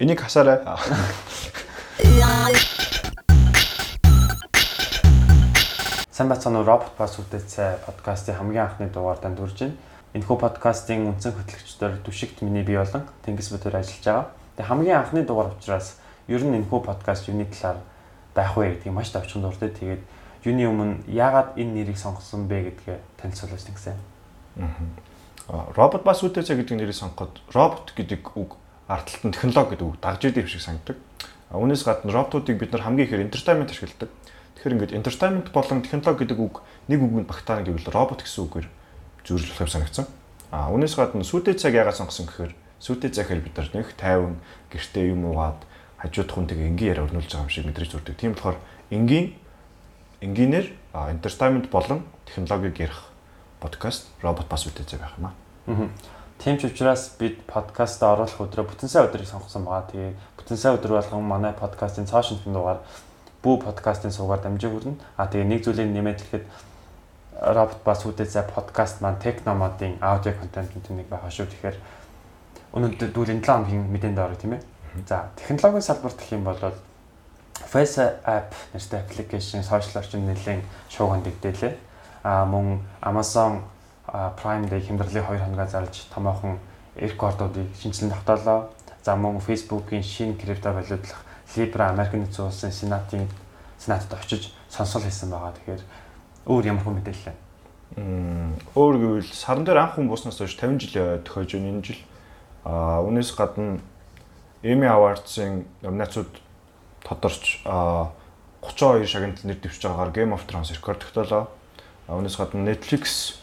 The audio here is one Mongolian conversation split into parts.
Энийг хасаарай. Сайн бацхан робот бас үтээцээ подкастын хамгийн анхны дугаар танд хүрж байна. Энэхүү подкастын үндсэн хөтлөгчдөр Түшигт миний бий болон Тэнгис Бөдөр ажиллаж байгаа. Тэгээ хамгийн анхны дугаар учраас ер нь энэхүү подкаст юуны талаар байх вэ гэдгийг маш товчхон дуртай. Тэгээд юуны өмнө яагаад энэ нэрийг сонгосон бэ гэдгээ танилцуулж тэнгисэ. Аа. Робот бас үтээцээ гэдэг нэрийг сонгоход робот гэдэг үг ард талд нь технологи гэдэг үг дагж идэв шиг санагддаг. Үүнээс гадна роботуудыг бид нар хамгийн ихээр entertainment ашигладаг. Тэгэхээр ингээд entertainment болон технологи гэдэг үг нэг үгэнд багтаана гэвэл робот гэсэн үгээр зөвлөх санагдсан. А үүнээс гадна сүйтэй цаг яагаад сонгосон гэхээр сүйтэй цаг хэл бид нар нэг тайван гэртээ юм уугаад хажуудах хүнтэйгээ энгийн яриа өрнүүлж байгаа юм шиг мэдрэж зүрдэг. Тийм болохоор энгийн энгийнээр entertainment болон технологиг ярих подкаст робот бас үтэй цаг байх юм аа. Тийм ч учраас бид подкаст оруулах өдрөө бүтэн сая өдрийг сонгосон байгаа. Тэгээ бүтэн сая өдөр болгон манай подкастын цааш шинхэн дугаар бүү подкастын суугаар дамжиж хүрнэ. А тэгээ нэг зүйлийг нэмээд хэлэхэд робот бас үдээсээ подкаст маань техномодын аудио контентын нэг байгаа шүү. Тэгэхээр өнөөдөр дүүл энэ 7 хоногийн мэдээнд орох тийм ээ. За технологийн салбарт гэх юм бол Face app нэртэй application social орчин нэлийн шууган дэгдээлээ. А мөн Amazon Prime Day хэмдэрлэлийн 2 хоногоо зарлж томоохон рекордуудыг шинжилэн тогтоолоо. За мөн Facebook-ийн шинэ крипто валютлах Libra Америкийн нэгдсэн улсын сенатын сенатад очиж сонсол хийсэн байгаа. Тэгэхээр өөр ямар хүн мэдээлэл вэ? Өөр гэвэл саран дээр анх хүн бууснаас хойш 50 жил тохиож байна энэ жил. Аа үүнээс гадна Emmy Awards-ын номинацууд тодорч 32 шагналд нэр дэвшиж байгаагаар Game of Thrones рекорд тогтоолоо. Үүнээс гадна Netflix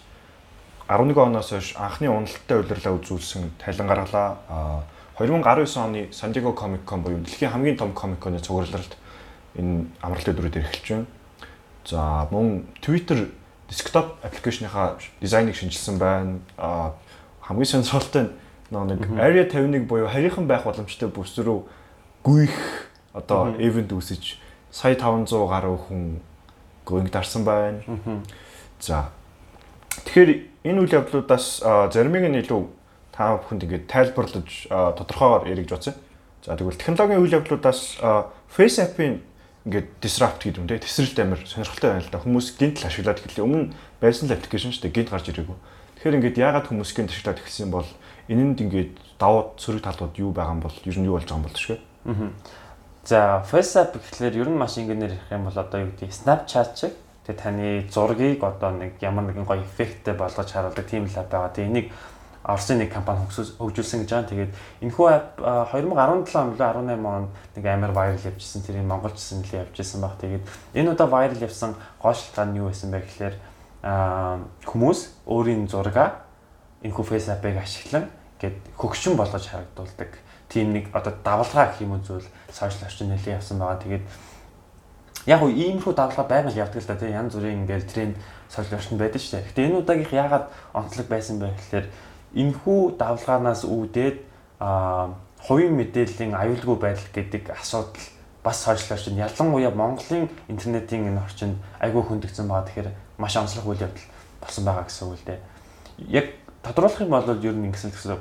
11 оноос хойш анхны уналттай удирлаа үзүүлсэн тайлан гаргалаа. 2019 оны San Diego Comic Con буюу дэлхийн хамгийн том Comic Con-ы цугларалд энэ амралтын өдрүүд эрхэлж байна. За мөн Twitter desktop аппликейшныхаа дизайныг шинжилсэн байна. Хамгийн сонирхолтой нэг Area 51 буюу харийнхан байх боломжтой бүс рүү гүйх одоо event үүсэж сая 500 гаруй хүн гүйг дарсан байна. За тэгэхээр энэ үйл явдлуудаас заримыг нь илүү та бүхэнд ингээд тайлбарлаж тодорхойгоор яригж бодсон. За тэгвэл технологийн үйл явдлуудаас Face app-ийн ингээд disrupt гэдэг юм те тесрэлт амир сонирхолтой байна л да. Хүмүүс гинт л ашиглаад эхэллээ. Өмнө байсан л аппликейшн дээ. Гинт гарч ирээгүй. Тэгэхээр ингээд яагаад хүмүүс гинт ашиглаад эхэлсэн бол энэнд ингээд давуу сөрөг талууд юу байгаа юм бол ер нь юу болж байгаа юм бол шүү. Аа. За Face app гэхлээр ер нь маш ингээнээр ярих юм бол одоо юу гэдэг Snapchat шиг тэгээ таны зургийг одоо нэг ямар нэгэн гоё эффекттэй болгож харуулдаг тийм л байгаа. Тэгээ энийг Орсын нэг компани хөгжүүлсэн гэж байгаа. Тэгээд энэхүү app 2017 он 18 онд нэг амар viral явжсэн. Тэрийг монголчсан нэлээ явжсэн баг. Тэгээд энэ удаа viral явсан гол шалтгаан нь юу байсан бэ гэхээр хүмүүс өөрийн зургаа энэхүү face app-ыг ашиглан гээд хөгшин болгож харагдуулдаг. Тийм нэг одоо давалгаа гэх юм зүйл social орчин нэлээ явсан байгаа. Тэгээд яг уу иймэрхүү давлага байгаль явдаг л да тийм янз бүрийн ингээл тренд social орчинд байдаг шүү дээ. Гэтэ энэ удаагийнх яагаад онцлог байсан бэ гэхээр энэхүү давлгаанаас үүдээд хувийн мэдээллийн аюулгүй байдал гэдэг асуудал бас сошиал орчинд ялангуяа Монголын интернетийн энэ орчинд айгүй хөндөгцөн байгаа. Тэгэхээр маш онцлог үйл явдал болсон байгаа гэсэн үг л дээ. Яг тодруулах юм бол ер нь ингэсэн гэсэн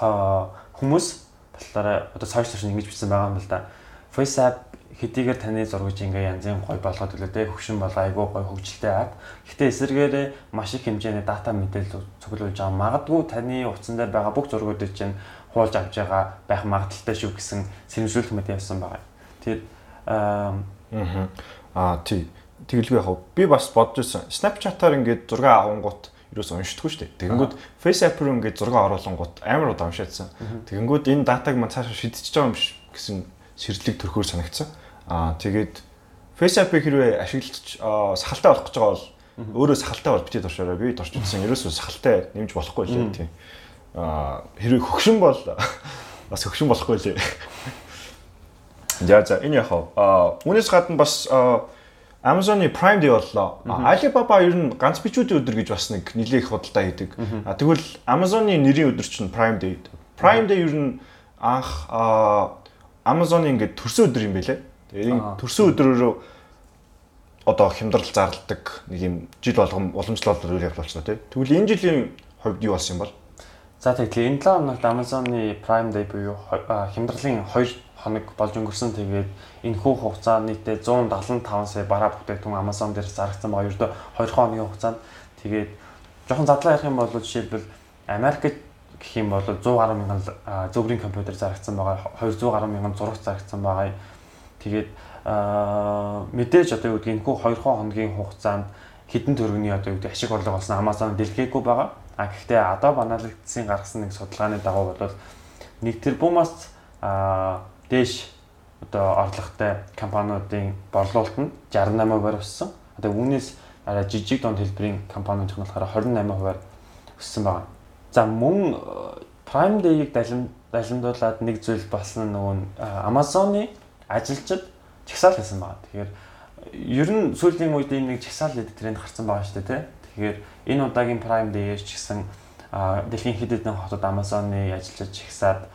аа хүмүүс болохоор одоо сошиал орчинд ингэж бичсэн байгаа юм л да. Face app хэдийгээр таны зургаж ингээ янзын гой болгоод үлээ хөвшин бол айгүй гой хөгжилтэй аад. Гэхдээ эсэргээрээ маш их хэмжээний дата мэдээлэл цуглуулж байгаа. Магадгүй таны утсан дээр байгаа бүх зургуудыг чинь хуулж авч байгаа байх магадaltaй шүү гэсэн сэрэмжлүүлэх мэт явсан байгаа. Тэгээд аа аа тий тэгэлгүй яг би бас бодож ирсэн. Snapchat-аар ингээд зураг авангууд юус уншдаггүй шүү дээ. Тэгэнгүүт Face app руу ингээд зураг оруулангууд амар удаа уншаадсан. Тэгэнгүүт энэ датаг маань цаашаа шидчихэж байгаа юм биш гэсэн сэрлэг төрхөөр санагдсан. Аа тэгээд FaceApp-ыг хэрвээ ашиглаж сахалтай болох гэж байгаа бол өөрөө сахалтай бол битээ туршаарай. Би турч үзсэн. Ерөөсөө сахалтай нэмж болохгүй лээ тийм. Аа хэрвээ хөгшин бол бас хөгшин болохгүй лээ. За за энэ вэ? Аа үүнээс гадна бас Amazon-ы Prime Day боллоо. Alibaba ер нь ганц бичүүдийн өдөр гэж бас нэг нэлээх худалдаа хийдэг. Тэгвэл Amazon-ы нэрийн өдөр чинь Prime Day. Prime Day ер нь анх Amazon-ы ингээд төрсөн өдөр юм байлээ. Тэгээд төрсөн өдрөөрөө одоо хямдрал зарладаг нэг юм жил болгон уламжлалт үйл явдал болчихно тий. Тэгвэл энэ жилийн хувьд юу болсон юм бол? За тэгэхээр энэ 7 хоногт Amazon-ы Prime Day буюу хямдралын 2 хоног болж өнгөрсөн. Тэгээд энэ хүү хугацаанд нийтдээ 175 сая бараа бүтээгдэхүүн Amazon дээр зарагдсан байгаа. Ердөө 2 хоногийн хугацаанд тэгээд жоохон задлаа ярих юм бол жишээлбэл Америкт гэх юм бол 100 гаруй мянган зөвгөрийн компьютер зарагдсан байгаа. 200 гаруй мянган зураг зарагдсан байгаа. Тэгээд мэдээж одоо юу гэдгийг энэ хүү 2 хоногийн хугацаанд хідэн төгрөгийн одоо юу гэдэг ашиг орлого болсон Amazon дэлгэхгүй байгаа. А гэхдээ Adobe Analytics-ийн гаргасан нэг судалгааны дагуу бол нэг тэрбумаас а дээш одоо орлоготой компаниудын борлуулалт нь 68%-аар өссөн. Одоо үүнээс арай жижиг дунд хэлбэрийн компаниуд нь болохоор 28%-аар өссөн байна. За мөн Prime Day-ийг далим далимдуулаад нэг зүйл болсон нөгөө Amazon-ы ажилчид чагсаал хийсэн байна. Тэгэхээр ер нь сүүлийн үед энэ нэг чагсаал гэдэг тренд гарсан байгаа шүү дээ, тий. Тэгэхээр энэ удаагийн Prime Day-ээр ч гэсэн дэлхийн хэд хэдэн хотод Amazon-ы ажилчид чигсаад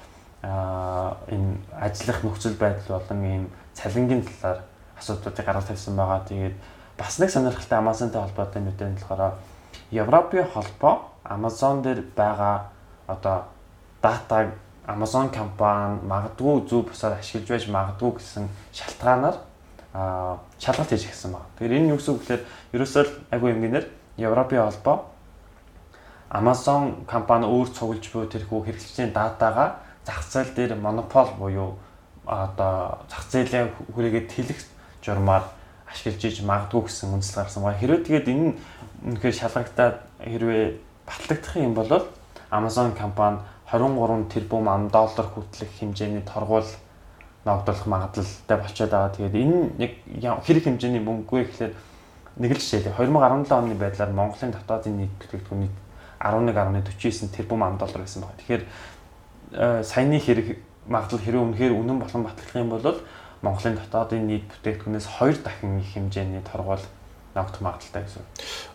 энэ ажиллах нөхцөл байдал болон ийм цалингийн талаар асуудлуудыг гаргаж тавьсан байгаа. Тэгээд бас нэг сонирхолтой Amazon-тай холбоотой мэдээ нь болохоор Европын холбоо Amazon дээр байгаа одоо датаг Amazon компани магадгүй зөв бусаар ашиглаж байж магадгүй гэсэн шалтгаанаар шалгалт хийж гисэн байна. Тэгэхээр энэ юу гэсэн үг гэхээр ерөөсөө айгүй юм гинээр Европын холбоо Amazon компани өөр цуглаж буй тэрхүү хэрэглэгчийн датагаа зах зээл дээр монопол буюу одоо зах зээлийн хүрээгээ тэлэх журмаар ашиглаж иж магадгүй гэсэн үндэслэл гарсан байна. Хэрвээ тэгээд энэ үнэхээр шалгагтаад хэрвээ батлагдах юм бол Amazon компани 23 тэрбум ам доллар хүртэлх хэмжээний торгуул ногдуулах магадлалтай болчиход байгаа. Тэгээд энэ яг хэрэг хэмжээний мөнгө вэ гэхээр нэг л жишээ. 2017 оны байдлаар Монголын дотоодын нийт бүтээгдэхүүн нийт 11.49 тэрбум ам доллар байсан байна. Тэгэхээр э, саяны хэрэг магадлал хэрэв үнэхээр үнэн болон батлах юм бол Монголын дотоодын нийт бүтээгдэхүүнээс 2 дахин их хэмжээний торгуул ногдох магадaltaй гэсэн.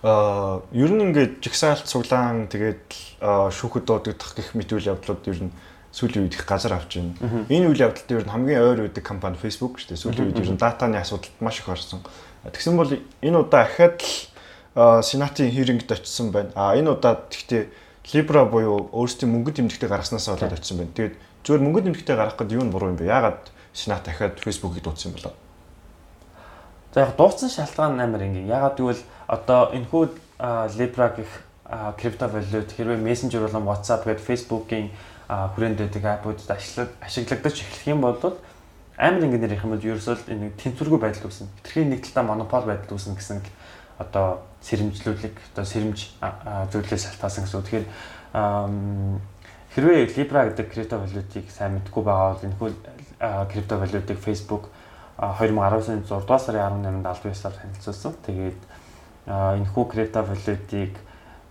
Аа ер нь ингээд жигсаалт цуглаан тэгээд шүүхэд дуудагдах гих мэт үйл явдлууд ер нь сүүлийн үед их газар авч байна. Энэ үйл явдалд ер нь хамгийн ойр үүдэг компани Facebook шүү дээ. Сүүлийн үед ер нь датаны асуудалд маш их орсон. Тэгсэн бол энэ удаа ахаад л сенатын хирингэд очисон байна. А энэ удаа гэхдээ Libra буюу өөрсдийн мөнгө тэмдэгтээ гаргаснаас болоод очисон байна. Тэгээд зөвхөн мөнгө тэмдэгтээ гаргах гэдэг юу нь буруу юм бэ? Яагаад сенат дахиад Facebook-ийг дуудсан юм болоо? За яг дуудсан шалтгаан амар ингэ. Яагаад гэвэл одоо энэхүү Libra гэх крипто валют хэрвээ Messenger болон WhatsApp гэдэг Facebook-ийн хүрээнд байдаг аппуудад ашиглагдаж эхлэх юм бол амар ингэнээр ярих юм бол ерөөсөө энэ тэнцвэргүй байдал үүснэ. Хитрхийн нэг талдаа монопол байдал үүснэ гэсэн одоо сэрэмжлүүлэг одоо сэрэмж зөвлөлөөс шалтгаалсан гэсэн. Тэгэхээр хэрвээ Libra гэдэг крипто валютыг сайн мэдгүй байгаа бол энэхүү крипто валютыг Facebook 2019 оны 6 дугаар сарын 18-нд аль биесээр танилцуулсан. Тэгээд энэхүү крипто валютыг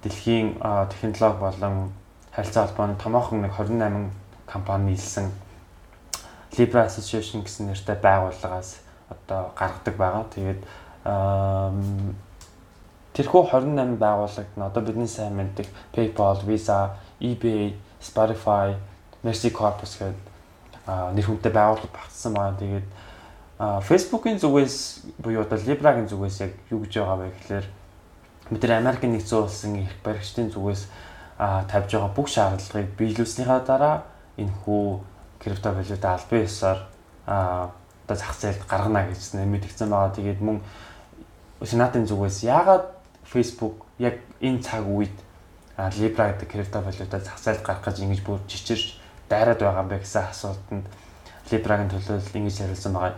дэлхийн технологи болон харилцаа холбооны томоохон нэг 28 компани нийлсэн Libra Association гэсэн нэртэй байгууллагаас одоо гаргадаг байгаа. Тэгээд тэрхүү 28 байгууллагад нь одоо бидний сайн мэддэг PayPal, Visa, eBay, Spotify, Mercy Corpus гэдэг нэр хүнтэй байгууллага багтсан байна. Тэгээд Facebook-ийн зүгээс буюу одоо Libra-гийн зүгээс яг юу гэж байгаа вэ гэхээр бид нар Америкийн нэгдсэн улсын их баригчдын зүгээс тавьж байгаа бүх шаардлагыг биелүүлснийхаа дараа энэ хүү крипто валюта албан ёсоор одоо зах зээлд гаргана гэж нэмэгдсэн байгаа. Тэгээд мөн сенатын зүгээс яагаад Facebook яг энэ цаг үед Libra гэдэг крипто валюта зах зээлд гаргах гэж ингэж бүр жичирч дайраад байгаа юм бэ гэсэн асуултанд Libra-гийн төлөөлөл ингэж хариулсан байгаа.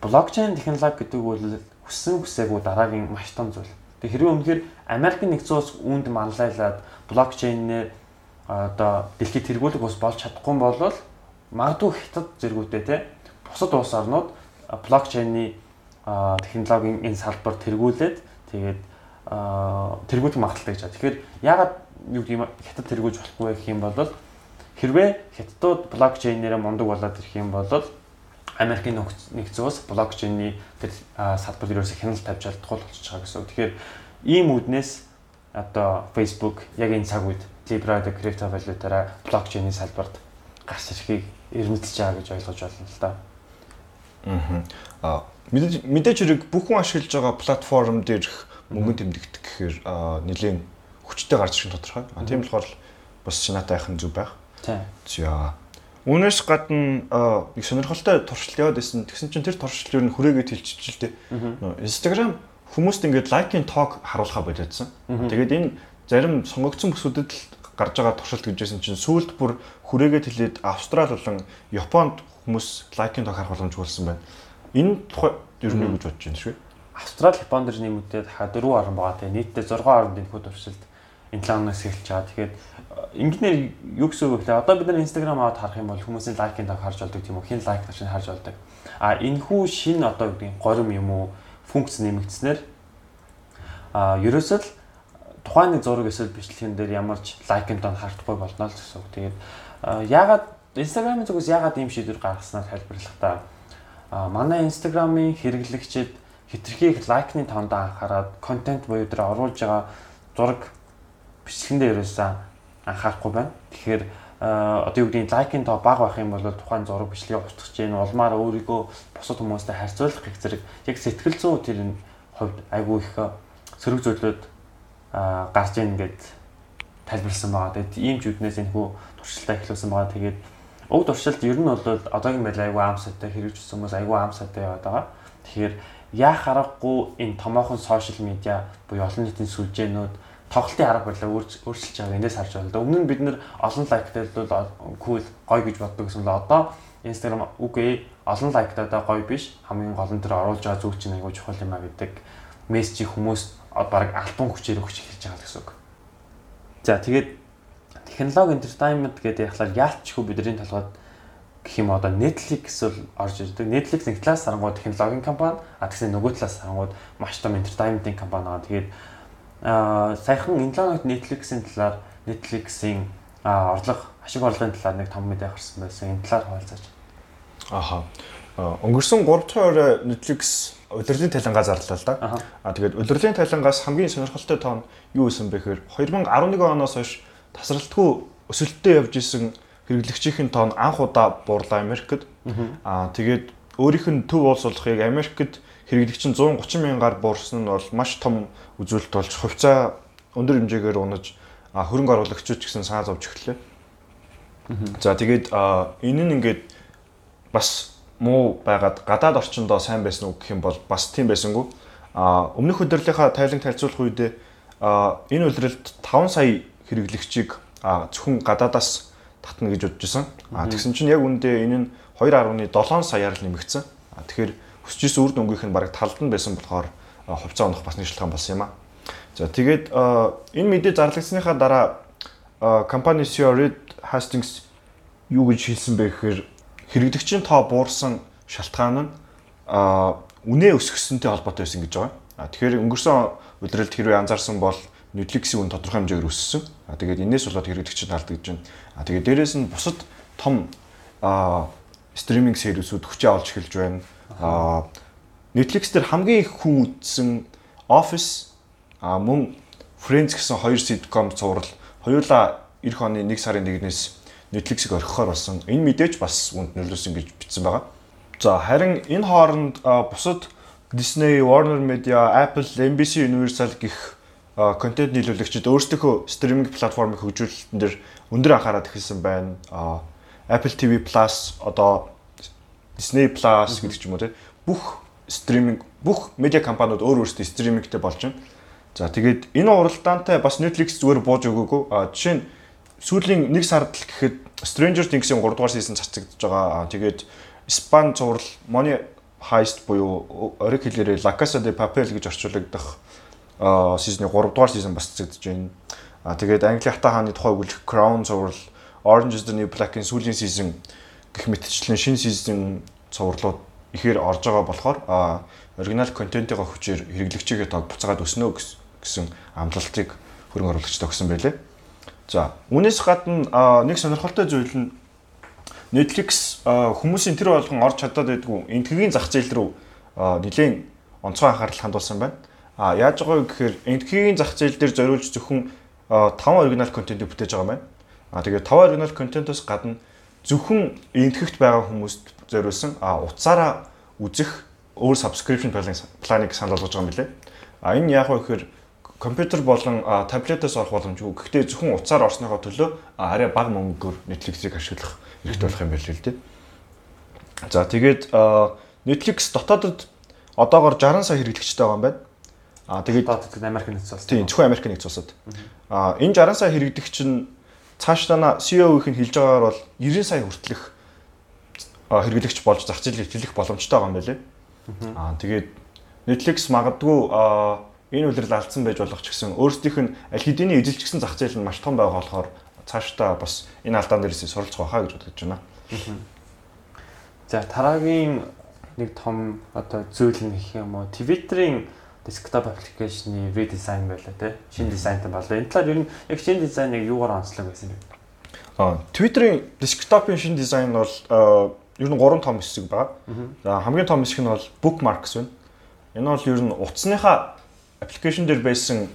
Блокчейн технологи гэдэг бол хүссэн хүсээгүй дараагийн маш том зүйл. Тэг хэрвээ үнэхээр Америкийн нэгдсэн улс үүнд манлайлаад блокчейнээр одоо дэлхийд тэргүүлэх ус болж чадахгүй бол магадгүй хятад зэргүүтээ те бусад улс орнууд блокчейний технологийн энэ салбар тэргүүлээд тэгээд тэргүүлэх магадaltaй гэж байна. Тэгэхээр яагаад юу гэдэг юм хятад тэргүүлж болохгүй гэх юм бол хэрвээ хятадууд блокчейнээр мундаг болоод ирэх юм бол Америкийн нэгдсэн улс блокчейний тэр салбарт ерөөсө хяналт тавьж чадахгүй болчихж байгаа гэсэн. Тэгэхээр ийм үднээс одоо Facebook яг энэ цаг үед Libra гэдэг крипто валютаараа блокчейний салбарт гарч ирэхийг эрмэлзэж байгаа гэж ойлгож байна л да. Аа. Мэдээж мэдээж хэрэг бүх хүн ашиглаж байгаа платформ дээрх мөнгө тэмдэгдэх гэхээр нэлээд хүчтэй гарч ирэх нь тодорхой. Тийм болохоор бас Сената айхан зүг байх. Тийм. За. Үүнээс гадна нэг сонирхолтой туршилт яваад байсан. Тэгсэн чинь тэр туршилт юу н хүрээгээд хэлчихэж л дээ. Instagram хүмүүст ингээд лайкийн тог харуулхаа болоодсан. Тэгээд энэ зарим сонгогдсон бүсүүдэд л гарч байгаа туршилт гэжсэн чинь сүүлд бүр хүрээгээд хэлээд Австрали болон Японд хүмүүс лайкийн тог харах боломжгүй болсон байна. Энэ тухай ер нь юу гэж бодож байна шүү? Австрали, Японд дэр нэмэгдээд ха 4 орн байгаа. Тэгээ нийтдээ 6 орнд энэ хүү туршилт энэ 7 оноос эхэлж байгаа. Тэгэхээр ингэнээр юу гэсэн үг вэ? Одоо бид нар Instagram аваад харах юм бол хүмүүсийн лайкийн таг харж болдог тийм үү? Хин лайк гэж харж болдог. А энэ хүү шин одоо юу гэдэг горим юм уу? Функц нэмэгдснээр а ерөөсөө л тухайн нэг зураг эсвэл бичлэгэн дээр ямар ч лайкын тон хартахгүй болно л гэсэн үг. Тэгээд яагаад Instagram-ын зүгээс яагаад ийм шийдвэр гаргаснаа тайлбарлах та. Манай Instagram-ын хэрэглэгчид хитрхи их лайкны тоонд анхаарад контент буюу дээр оруулж байгаа зураг бичлэгэндээ ерөөсөө анхаарахгүй байна. Тэгэхээр одоо юу гэдэг нь лайкын тоо бага байх юм бол тухайн зураг бичлэгийг устгах чинь улмаар өөрийгөө бусад хүмүүстэй харьцуулах гэх зэрэг яг сэтгэл зүйн тэр энэ хувьд айгүй их сөрөг зүйлүүд гарч ийн гэд тайлбарсан байгаа. Тэгээд ийм ч үднээс энэ хүү туршилтаа эхлүүлсэн байгаа. Тэгээд уг туршилт ер нь бол одоогийн байл айгүй аам сайтай хэрэгжүүлсэн хүмүүс айгүй аам сайтай яваад байгаа. Тэгэхээр яах аргагүй энэ томоохон сошиал медиа буюу олон нийтийн сүлжээнүүд тоглолтын арга барилаа өөрчилж байгааг энэс харж байна. Өмнө нь бид нэр олон лайктай бол кул гоё гэж боддог гэсэн л одоо Instagram үгүй олон лайктай одоо гоё биш хамгийн гол нь тэр оруулж байгаа зүйл чинь айгүй чухал юм а гэдэг мессежийг хүмүүс баг альбом хүчээр өгч эхэлж байгаа гэсэн үг. За тэгээд технологи entertainment гэдэг яхалаар яалтчгүй бидний толгойд гэх юм одоо Netflix бол орж ирдэг. Netflix нэг талаас харангууд технологийн компани, а тэгсэн нөгөө талаас харангууд маш том entertainment-ийн компани байгаа. Тэгээд аа саяхан талаар Netflix-ийн талаар Netflix-ийн орлого, ашиг орлогын талаар нэг том мэдээ гарсан байсан. Энэ талаар хуваалцаач. Аха. Өнгөрсөн 3 дахь орой Netflix удирдлагын талангаа зарлаа л да. Аа тэгээд удирдлагын талангаас хамгийн сонирхолтой тоон юу исэн бэ гэхээр 2011 оноос хойш тасралтгүй өсөлттэй явж исэн хэрэглэгчийн тоон анх удаа буурлаа Америкт. Аа тэгээд өөрийнх нь төв улс болох яг Америкт хэрэглэгч нь 130 мянгаар буурсан нь бол маш том үзүүлэлт болж хувьцаа өндөр хэмжээгээр унаж хөрөнгө оруулагчид ч гэсэн санаа зовж эхэллээ. За тэгээд энэ нь ингээд бас муу байгаад гадаад орчиндоо сайн байсан уу гэх юм бол бас тийм байсангүй. А өмнөх удирлынхаа тайлан тайлцуулах үедээ энэ улиралд 5 сая хэрэглэгчийг зөвхөн гадаадаас татна гэж бодож исэн. А тэгсэн чинь яг үндэ энэ нь 2.7 саяар л нэмэгдсэн. Тэгэхээр өсөж исэн үр дүнгийнх нь бараг талд нь байсан болохоор хувьцаа унах бас нэг шалтгаан болсон юм а. За тэгээд энэ мэдээ зарлагдсныхаа дараа компани CEO Reed Hastings юу гэж хэлсэн бэ гэхээр хэрэглэгчийн тоо буурсан шалтгаан нь үнэ өсгсөнтэй холбоотой байсан гэж байгаа. А тэгэхээр өнгөрсөн удирдалд хэрвээ анзаарсан бол Netflix-ийн үн тодорхой хэмжээгээр өссөн. А тэгээд энэс болоод хэрэглэгчид алдагдж байна. А тэгээд дээрэс нь бусад том а стриминг сервисүүд хүчээ олж эхэлж байна. А Netflix дээр хамгийн их хүн үзсэн Office а мөн Friends гэсэн хоёр sitcom цуврал хоёулаа эх оны 1 сарын 1-ээс Netflix-ийг орхихоор болсон. Энэ мэдээж бас үнд нөлөөсөн гэж бичсэн байгаа. За харин энэ хооронд бусад Disney, Warner Media, Apple, NBC Universal гэх контент нийлүүлэгчид өөрсдийнхөө стриминг платформыг хөгжүүлэлтэн дээр өндөр анхаарал төвлөрсөн байна. Apple TV Plus одоо Disney Plus гэдэг ч юм уу те бүх стриминг бүх медиа компаниуд өөр өөрсдөө стримингтэй болж байна. За тэгээд энэ уралдаантай бас Netflix зүгээр бууж өгөөгүй. Жишээ нь сүүлийн нэг сард л гэхэд Stranger Things-ийн 3 дугаар сизон цацагдж байгаа. Тэгээд Испани зурал Money Heist буюу ориг хэлээрээ La Casa de Papel гэж орчуулагдах сизны 3 дугаар сизон бас цацагдж байна. А тэгээд Англи хата хааны тухай өгүүлэх Crown зурал Orange is the New Black-ийн сүүлийн сизон гэх мэтчлэн шинэ сизон цувралууд ихээр орж байгаа болохоор а оригинал контентынхаа хүчээр хэрэглэгчигээ тог буцаагаад өснө гэсэн амлалтыг хөрөнгө оруулагчтай өгсөн байлээ. За үүнээс гадна нэг сонирхолтой зүйл нь Netflix хүмүүсийн тэр болгон орж чадаад байдгүй энтхэгийн зах зээл рүү нэлээд онцгой анхаарал хандуулсан байна. А яаж байгаа вэ гэхээр энтхэгийн зах зээл дээр зориулж зөвхөн 5 оригинал контентыг бүтээж байгаа юм байна. А тэгээд 5 оригинал контентоос гадна зөвхөн энтхэгт байгаа хүмүүст зориулсан а утсаараа үзэх өөр subscription планыг санал болгож байгаа юм билээ. А энэ яг вэ гэхээр компьютер болон таблетаас орох боломжгүй. Гэхдээ зөвхөн утсаар орсныхоо төлөө арай бага мөнгөөр Netflix-ийг ашиглах хэрэгтэй болох юм байл л дээ. За тэгээд Netflix дотоодод одоогор 60 сая хэрэглэгчтэй байгаа юм байна. Аа тэгээд Америк нэгдсэн улс. Тийм, зөвхөн Америк нэгдсэн улсад. Аа энэ 60 сая хэрэглэгч нь цаашдаа CEO-ийнх нь хэлж байгаагаар бол 90 сая хүртэлх хэрэглэгч болж зах зээл хэвлэх боломжтой байгаа юм байна лээ. Аа тэгээд Netflix магадгүй энэ үйлрэл алдсан байж болох ч гэсэн өөрсдийнх нь аль хэдийн эзэлчихсэн зах зээл нь маш том байгаа болохоор цаашдаа бас энэ алдаан дээрээс суралцах байхаа гэж бодож байна. За тарагийн нэг том одоо зүйл гэх юм уу Twitter-ийн desktop application-ы redesign байлаа тий. Шинэ дизайнтай болоо. Энэ талаар ер нь яг шинэ дизайныг юугаар онцлог байсан бэ? Аа Twitter-ийн desktop-ийн шинэ дизайн бол ер нь 3 том хэсэг байгаа. За хамгийн том хэсэг нь бол bookmarks байна. Энэ бол ер нь утасныхаа аппликейшн дээр байсан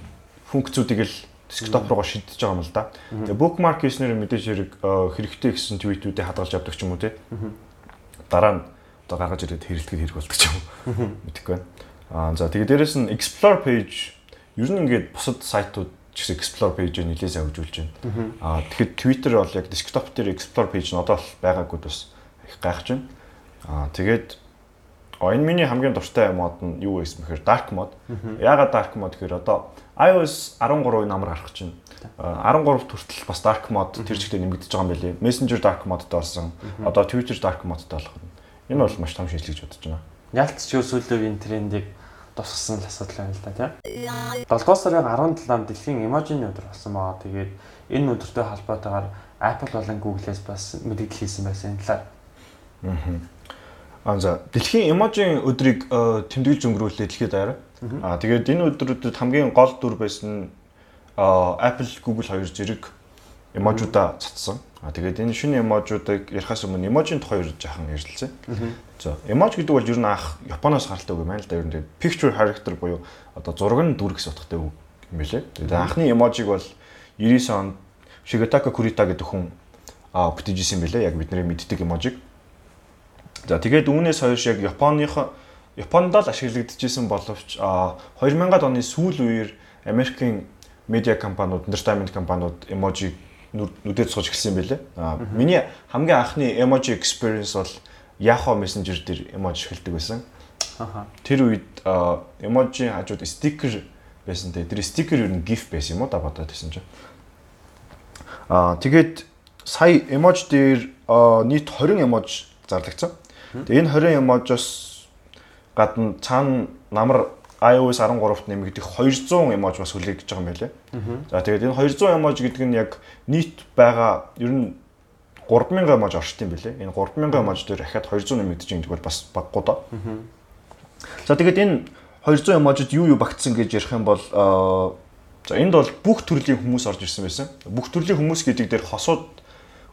функцүүдийг л десктоп руугаа шидэж байгаа юм л да. Тэгээ bookmark хийснээр мэдээж хэрэг хэрэгтэй гэсэн твитүүдээ хадгалж авдаг ч юм уу тий дараа нь одоо гаргаж ирээд хэрэглэхэд хэрэг болдог ч юм уу мэдэхгүй байна. Аа за тэгээ дээрэс нь explore page ер нь ингээд бусад сайтууд ч гэсэн explore page-ийг нэлээсээ хөгжүүлж байна. Аа тэгэхэд Twitter бол яг desktop дээр explore page нь одоо л байгаагүй бас их гайхаж байна. Аа тэгээд энэ миний хамгийн дуртай мод нь юу байсан бэхээр dark mode. Яагаад dark mode гэхээр одоо iOS 13-ийн амар гарах чинь 13 хүртэл бас dark mode тэр чигтээ нэмэгдэж байгаа юм билий. Messenger dark mode-д орсон. Одоо Twitter dark mode-д болох. Энэ бол маш том шинжилгээ гэж бодож байна. Ялц ч сүүлийн трендийг тусгасан л асуудал байна л да тийм. 7 дугаар сарын 17-нд дэлхийн эможины өдөр болсон байгаа. Тэгээд энэ өдөртэй холбоотойгоор Apple болон Google-с бас мэдээлэл хийсэн байсан энэ талаар. Аа. За дэлхийн эможийн өдрийг тэмдэглэж өнгөрүүлээ дэлхийд даяар. Аа тэгээд энэ өдрүүдэд хамгийн гол дүр байсан Apple, Google хоёр зэрэг эможуудаа цацсан. А тэгээд энэ шинэ эможуудыг ярихаас өмнө эможийн тухай юу жаахан ярилцсан. За эмож гэдэг бол ер нь анх Японоос гаралтай үг юм байна л да. Ер нь picture character буюу одоо зураг нь дүр гэсэн утгатай үг юм билэ. Тэгээд анхны эможиг бол 99 онд Shigetaka Kurita гэдэг хүн а бүтээжсэн билээ. Яг бидний мэддэг эможиг. За тэгээд үүнээс хойш яг Японыхоо Японд л ашиглагдчихсэн боловч 2000-ад оны сүүл үеэр Америкийн медиа компаниуд, entertainment компаниуд эможиг нүдээд сууж эхэлсэн юм байлээ. Аа миний хамгийн анхны emoji experience бол Yahoo Messenger дээр emoji эхэлдэг байсан. Аха. Тэр үед emoji хажууд sticker байсан те. Тэр sticker ер нь GIF байсан юм уу да бодоод байсан чинь. Аа тэгээд сая emoji дээр нийт 20 emoji зарлагдсан. Тэгээ энэ 20 emoji-оос гадна цаана намар iOS 13-т нэмэгдэх 200 emoji бас хүлээгдэж байгаа юм байлээ. За тэгээд энэ 200 emoji гэдэг нь яг нийт байгаа ер нь 3000 emoji оршд юм билээ. Энэ 3000 emoji дээр дахиад 200 нэмэгдэж байгаа гэдэг бол бас баггүй доо. За тэгээд энэ 200 emoji-д юу юу багтсан гэж ярих юм бол за энд бол бүх төрлийн хүмүүс орж ирсэн байсан. Бүх төрлийн хүмүүс гэдэг дээр хосууд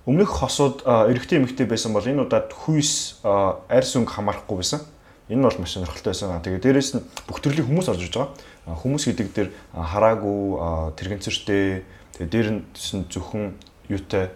өмнөх хосууд эрэгтэй эмэгтэй байсан бол энэ удаад хүйс арьс өнгө хамаарахгүй байсан. Энэ бол маш сонирхолтой байсан. Тэгээ дээрэс нь бүх төрлийн хүмүүс орж иж байгаа. Хүмүүс гэдэг дээр хараагүй, тэрэгцэртэй, тэгээ дээр нь зөвхөн юутай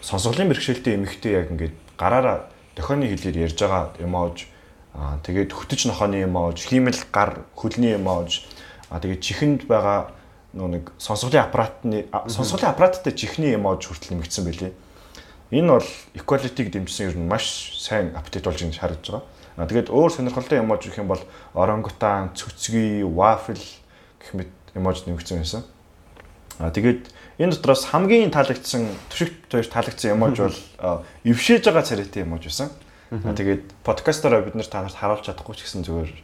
сонсголын бэрхшээлтэй эмэгтэй яг ингээд гараараа дохионы хэлээр ярьж байгаа эмоож аа тэгээд хөтөч нохооны эмоож, хиймэл гар хөлний эмоож аа тэгээд чихэнд байгаа нөө нэг сонсголын аппаратны сонсголын аппараттай чихний эмоож хүртэл нэмэгдсэн байлээ. Энэ бол equality-г дэмжсэн ер нь маш сайн апдейт болж байгаа харагдж байгаа. А тэгээд өөр сонирхолтой эмож гэх юм бол орангутан, цөцгий, waffle гэх мэт эмож нэмэгдсэн байсан. А тэгээд энэ дотроос хамгийн таалагдсан төшөгт хоёр таалагдсан эмож бол эвшээж байгаа царайтай эмож байсан. А тэгээд подкастероо бид нар та нарт харуулж чадахгүй ч гэсэн зүгээр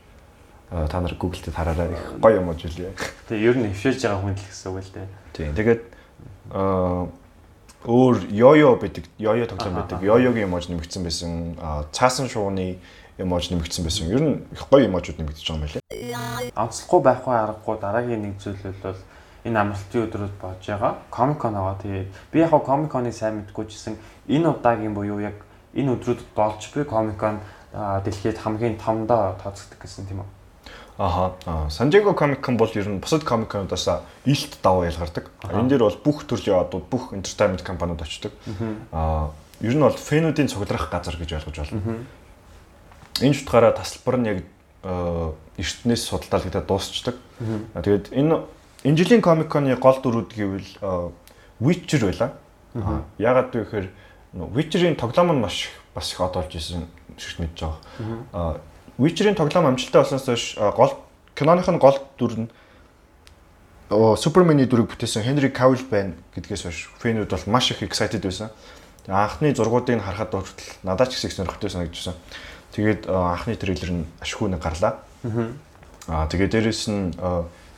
та нар Google дээр хараарай их гоё эмож үлээ. Тэгээ ер нь эвшээж байгаа хүн л гэсэн үг л дээ. Тийм. Тэгээд аа өөр йойо байдаг, йойо тоглоом байдаг. Йойогийн эможи нэмэгдсэн байсан. Цаасан шууны эможи нэмэгдсэн байсан. Ер нь их гоё эможууд нэмэгдэж байгаа юм байлээ. Онцлохгүй байхгүй аргагүй дараагийн нэг зүйл бол энэ амралтын өдрүүд болж байгаа. Comic Con аваа. Тэгээд би яг Comic Con-ыг сайн мэдгүй ч гэсэн энэ удаагийн буюу яг энэ өдрүүдэд болж би Comic Con дэлхийд хамгийн томдоо тооцогддог гэсэн тийм үү? Аха. San Diego Comic Con бол ер нь бусад Comic Con-оос илт даваа ялгардаг. Энэ дээр бол бүх төрлийн одууд, бүх entertainment компаниуд очдог. Аа, ер нь бол фэнүүдийн цугларах газар гэж ойлгож байна. Энэ ч утгаараа тасалбар нь яг эртнээс судалдаалагдаад дуусчдаг. Тэгээд энэ энэ жилийн Comic Con-ы гол дүрүүд гэвэл Witcher байлаа. Яагаад вэ гэхээр Witcher-ийн тоглоом нь маш бас их одолж исэн шиг мэдж байгаа. Witcher-ийн тоглоом амжилттай болсноос хойш гол киноных нь гол дүр нь Супермений дүрийг бүтээсэн Henry Cavill байна гэдгээс хойш фэнүүд бол маш их excited байсан. Анхны зургуудыг харахад хүртэл надад ч их сонирхолтой санагдчихсан. Тэгээд анхны трейлер нь ашгүй нэг гарлаа. Аа тэгээд дээрэс нь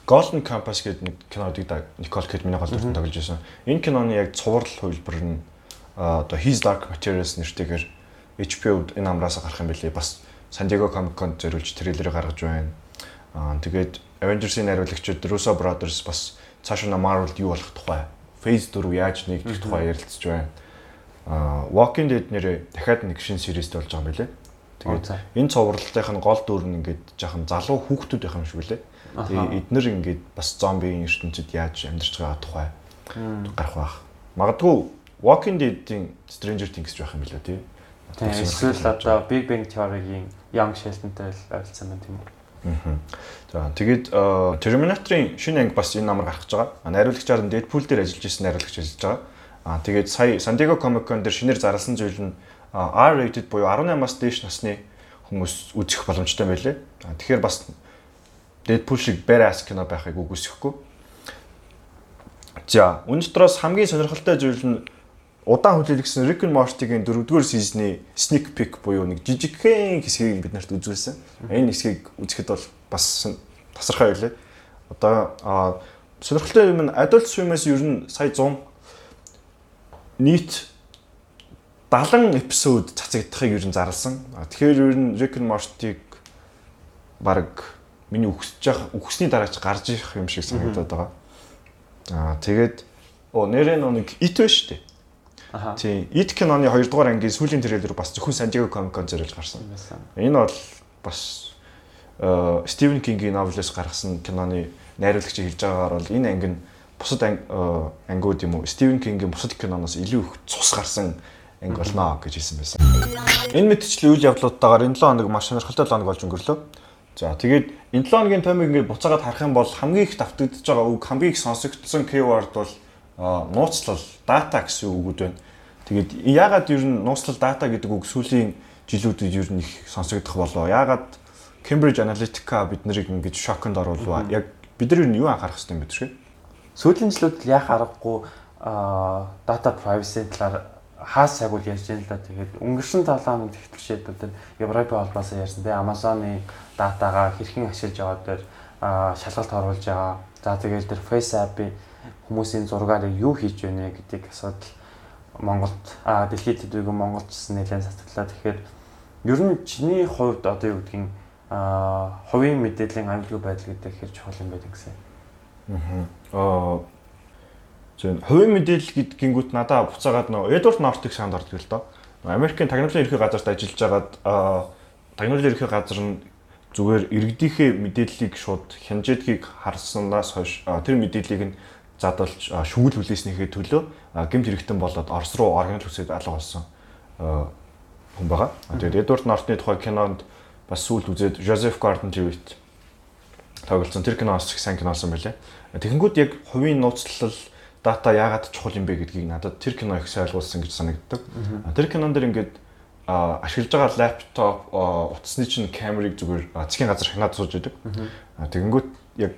Golden Compass гэдэг нэг кинодыг Nicole Kidman-ийн гол дүртэн тоглож байсан. Энэ киноны яг цуврал хувилбар нь одоо His Dark Materials нэртэйгээр HBO-д энэ амраас гарах юм билий. Бас San Diego Comic-Con зориулж трейлерыг гаргаж байна. Аа тэгээд Avengers-ийн найруулагчид Russo Brothers бас цаашаа Marvel-д юу болох тухай Phase 4 яаж нэгдэх тухай ярилцж байна. Аа Walking Dead нэрээ дахиад нэг шинэ series-тэй болж байгаа юм билээ. Тэгээд энэ цовралтынх нь гол дүр нь ингээд жоохон залуу хүүхдүүд байх юм шиг үлээ. Тэгээд эднэр ингээд бас зомбигийн ертөнцид яаж амьдарч байгаа тухай гарах байх. Магадгүй Walking Dead-ийн Stranger Things байх юм билээ тий. Эсвэл одоо Big Bang Theory-гийн Young Sheldon-тай ойролцсон байна тийм үү? За тэгээд Terminator-ын шинэ анги бас энэ намар гарах гэж байгаа. Найруулагчаар нь Deadpool дээр ажиллаж ирсэн найруулагч ажиллаж байгаа. Аа тэгээд сая San Diego Comic-Con дээр шинээр зарласан зүйл нь R-rated буюу 18-аас дээш насны хүмүүс үзэх боломжтой байлээ. Аа тэгэхээр бас Deadpool шиг badass кино байхыг үгүйсэхгүй. За, энэ дотроос хамгийн сонирхолтой зүйл нь удаан хүлээлгсэн Rick and Morty-гийн 4-р сизны sneak peek буюу нэг жижигхэн хэсгийг бид нарт үзүүлсэн. Энэ хэсгийг үзэхэд бол бас тасархай байлаа. Одоо сонирхолтой юм нь Adult Swim-ээс ер нь сая 100 нийт 70 эпизод цацагдахыг ер нь зарласан. Тэгэхээр ер нь Rick and Morty-г баг миний үхсэж явах үхсний дараач гарч ирэх юм шиг санагдаад байгаа. Аа тэгээд оо нэрээ нэг ит шүү дээ. Тийм. It киноны 2 дугаар ангийн сүүлийн трейлер бас зөвхөн San Diego Comic-Con зориулж гарсан. Энэ бол бас Стивен Кингийн новелээс гаргасан киноны найруулагч хэлж байгаагаар бол энэ анги нь бусад ангиуд юм уу Стивен Кингийн бусад киноноос илүү их цус гарсан анги болно гэж хэлсэн байсан. Энэ мэдчлэл үйл явдлуудтайгаар энэ 7 хоног маш сонирхолтой 7 хоног болж өнгөрлөө. За тэгээд энэ 7 хоногийн таймыг ингээд буцаагаад харах юм бол хамгийн их давтагдж байгаа үг хамгийн их сонсогдсон keyword бол нууцлал дата гэсэн үгүүд байна. Тэгээд яагаад ер нь нууцлал дата гэдэг үг сүүлийн жилүүдэд ер нь их сонсогдох болоо. Яагаад Cambridge Analytica бид нарыг ингэж шоконд оруулва. Яг бид нар юу анхаарах хэрэгтэй юм бэ тийм Сүүлийн жилүүд яах аргагүй data privacy талаар хаас үл ярьж байна л да. Тэгээд өнгөрсөн 7 хоногт ихтэлшээд бид Европын холбоос ярьсан. Тэгээ Amazon-ы датагаа хэрхэн ашиглаж яваад дээр шалгалт оруулж байгаа. За тэгээд тэр Face app-ийн хүмүүсийн зургаар юу хийж байна гэдэг асуудал Монголд а дэлхийд төдийгүй Монголд ч нэлээд сатглаа. Тэгэхээр ер нь чиний хувьд одоо юу гэдгийг а хувийн мэдээллийн аюулгүй байдал гэдэг хэр чухал юм байдаг гэсэн. Аа зөв хувийн мэдээлэл гэдгийгүүт надаа буцаагаад нөө Эдвард Нортыг санд ордог л доо. Америкийн тагнуулын ерхий газарт ажиллаж байгаад тагнуулын ерхий газар нь зүгээр иргэдийнхээ мэдээллийг шууд хянжээдгийг харснаас хойш тэр мэдээллийг нь задалж шүүл хүлээснийхээ төлөө гэмт хэрэгтэн болоод Орос руу оргинал хүсээд алга болсон хүн байгаа. Тэгээд Эдвард Нортны тухай кинонд бас сүүлд үзээд Жозеф Гордон Левит тоглолцсон тэр киноос их сайн киносон байлээ. Тэгэнгүүт яг хувийн нууцлал дата яагаад чухал юм бэ гэдгийг надад тэр кино их сайн ойлгуулсан гэж санагддаг. Тэр кинон дэр ингээд ашиглаж байгаа лаптоп утасны чинь камерыг зүгээр засгийн газар хянаад сууж идэг. Тэгэнгүүт яг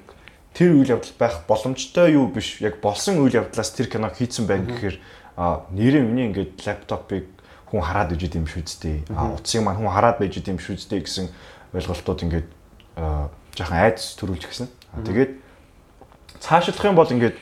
тэр үйл явдал байх боломжтой юу биш? Яг болсон үйл явдлаас тэр киног хийцэн байна гэхээр нэрээ миний ингээд лаптопыг хүн хараад иж идэм шүү дээ. А утсыг маань хүн хараад байж идэм шүү дээ гэсэн ойлголтууд ингээд жоохон айдас төрүүлж гисэн. Тэгээд цаашлах юм бол ингээд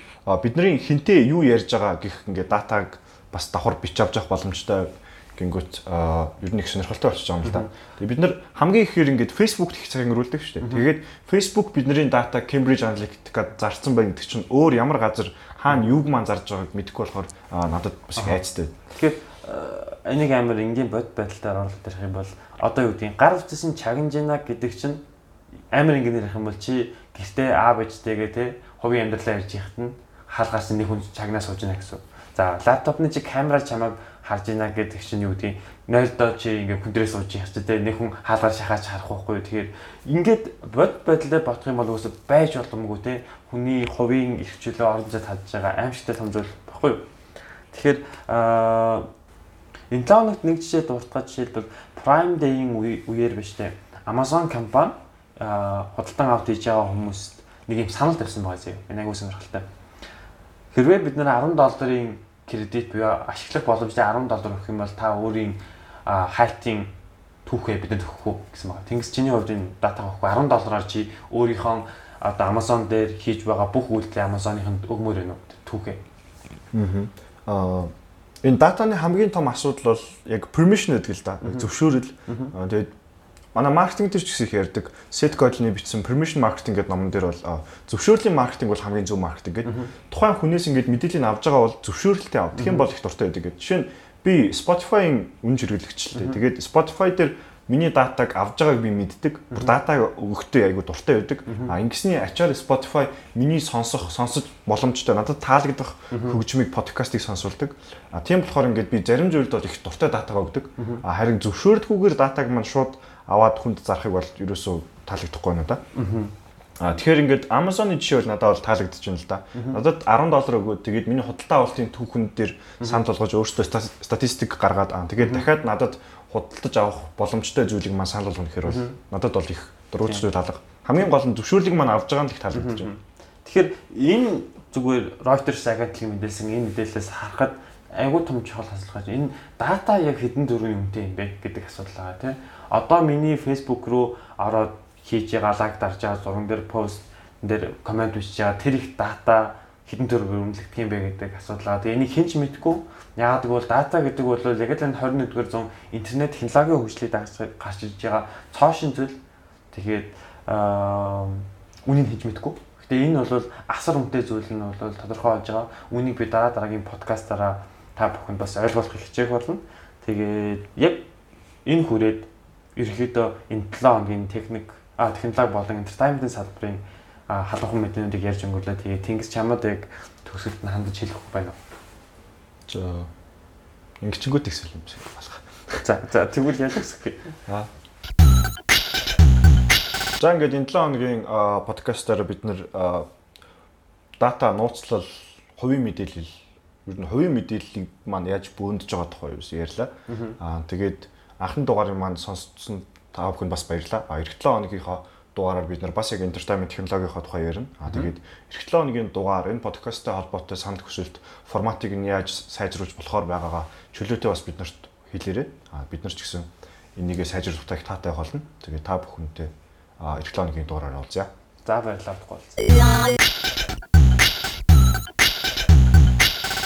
бидний хинтээ юу ярьж байгаа гэх ингээд датаг бас давхар бич авч явах боломжтой гингүүт ер нь их сонирхолтой болчихж байгаа юм л да. Тэгээ бид нар хамгийн ихээр ингээд Facebook их цаг өнгөрүүлдэг шүү дээ. Тэгээд Facebook бидний дата Cambridge Analytica зарцсан байна гэдэг чинь өөр ямар газар хаана юуг маань зарж байгааг мэдэхгүй болохоор надад бас их айцтай. Тэгэхээр энийг амар энгийн бод байдалтай оруулах гэх юм бол одоо юу гэдгийг гар утсын чагнажина гэдэг чинь амар энгийнээр ярих юм бол чи гэртээ А бижтэйгээ те хувийн амьдралаа ярьж яхад нь хаалгаас нэг хүн чагнаа сууж гэнэ гэсэн. За лаптопны чи камераар чамайг харж ийна гэдэг чинь юу гэдгийг нойлдоо чи ингээ хүндрээс сууж яах чи те нэг хүн хаалгаар шахаж харах байхгүй. Тэгэхээр ингээд бод бодлоо бодох юм бол үгүйс байж боломгүй те хүний хувийн эрх чөлөө орон зайд хадж байгаа аимшигтай том зүйл баггүй. Тэгэхээр энэ таоногт нэг жишээ дуртгаа жишээлбэл Prime Day-ийн үеэр биш те Amazon компани худалдан авт хийж байгаа хүмүүст нэг юм санал тавьсан байгаа зөө. Энэ айгуу сонирхолтой. Хэрвээ бид нэр 10 долларын кредит буюу ашиглах боломжтой 10 доллар өгөх юм бол та өөрийн хайлтын түүхээ бидэнд өгөх үү гэсэн байна. Тэнгис чиний хувьд энэ дата авахгүй 10 доллараар чи өөрийнхөө одоо Amazon дээр хийж байгаа бүх үйлдэлээ Amazon-ын өгмөр байна уу түүхээ. Аа энэ датаны хамгийн том асуудал бол яг permission гэдэг л да. Зөвшөөрөл. Тэгээд манай маркетинг дээр ч гэсэн их ярьдаг set code-ны бичсэн permission marketing гэдэг номон дээр бол зөвшөөрлийн маркетинг бол хамгийн зөв маркетинг гэдэг. Тухайн хүнээс ингээд мэдээллийг авж байгаа бол зөвшөөрөлтэй ав. Тэгэх юм бол их дуртай байдаг гэдэг. Жишээ нь би Spotify-ын үнэ хэрэглэгчлээ. Тэгээд Spotify дээр миний датаг авж байгааг би мэддэг. Бүр датаг өгөхдөө айгу дуртай байдаг. А ингэсний ачаар Spotify миний сонсох, сонсож боломжтой надад таалагдах хөгжмийг подкастыг сонсуулдаг. А тийм болохоор ингээд би зарим зүйлд бол их дуртай датагаа өгдөг. А харин зөвшөөрдгүйгээр датаг маань шууд аваад хүнд зарахыг бол ерөөсөө таалагдахгүй байна да. А тэгэхээр ингээд Amazon-ы жишээ бол надад бол таалагдчихж байна л да. Надад 10 доллар өгөөд тэгээд миний худалдаа авалтын түүхэнд дээр санал болгож өөртөө статистик гаргаад аа тэгээд дахиад надад худалдаж авах боломжтой зүйлийг маань санал болгоно гэхээр бол надад бол их дөрөвчтэй талга. Хамгийн гол нь зөвшөөрлийг маань авж байгаа нь их таалагдчихж байна. Тэгэхээр энэ зүгээр Reuters агентлагийн мэдээлсэн энэ мэдээлэлээс харахад айгүй том чухал байна. Энэ дата яг хэдэн төгрөгийн үнэтэй юм бэ гэдэг асуудал байгаа тийм. Одоо миний Facebook руу ороод хийж байгаа лайк дарж байгаа зурган дээр пост дээр комент бичиж байгаа тэр их дата хэдэн төгрөг өрнөлдөх юм бэ гэдэг асуудал. Тэгээ энийг хэн ч мэдэхгүй. Яагаад гэвэл дата гэдэг бол яг л энэ 21-р зуун интернет технологийн хөгжлийг гарч иж байгаа цоошин зүйл. Тэгээд үнийг хийж мэдэхгүй. Гэтэ энэ бол асар үнэтэй зүйл нь бол тодорхой болж байгаа. Үнийг би дараа дараагийн подкастаараа та бүхэнд бас ойлгуулах хичээх болно. Тэгээд яг энэ хүрээд ерөөхдөө энэ 7 хоногийн техник а технологи болон entertainment-ийн салбарын халуухан мэдээнүүдийг ярьж өнгөрлөө. Тэгээ Тэнгис чамд яг төгсөлд нь хандаж хэлэх байна уу? За ингэчингүү тэгсэл юм шиг болох. За за тэгвэл яаж өгсөх вэ? Аа. За ингээд энэ 7 хоногийн подкастаараа бид нэр дата нууцлал хувийн мэдээлэл ер нь хувийн мэдээллийг маань яаж бөөндж байгаа тухай юу ярьлаа. Аа тэгээд анхны дугаарыг маань сонссон та бүхэнд бас баярлалаа. А эх 7 хоногийнхоо дугаараар бид нар бас яг entertainment технологийнхоо тухай ярина. А тэгээд эх 7 хоногийн дугаар энэ подкасттай холбоотой санал хүсэлт форматыг нь яаж сайжруулж болохоор байгаагаа чөлөөтэй бас бид нарт хэлээрэй. А бид нар ч гэсэн энийгээ сайжруулахтай таатай болно. Тэгээд та бүхэнтэй эх 7 хоногийн дугаараар уулзъя. За баярлалаа.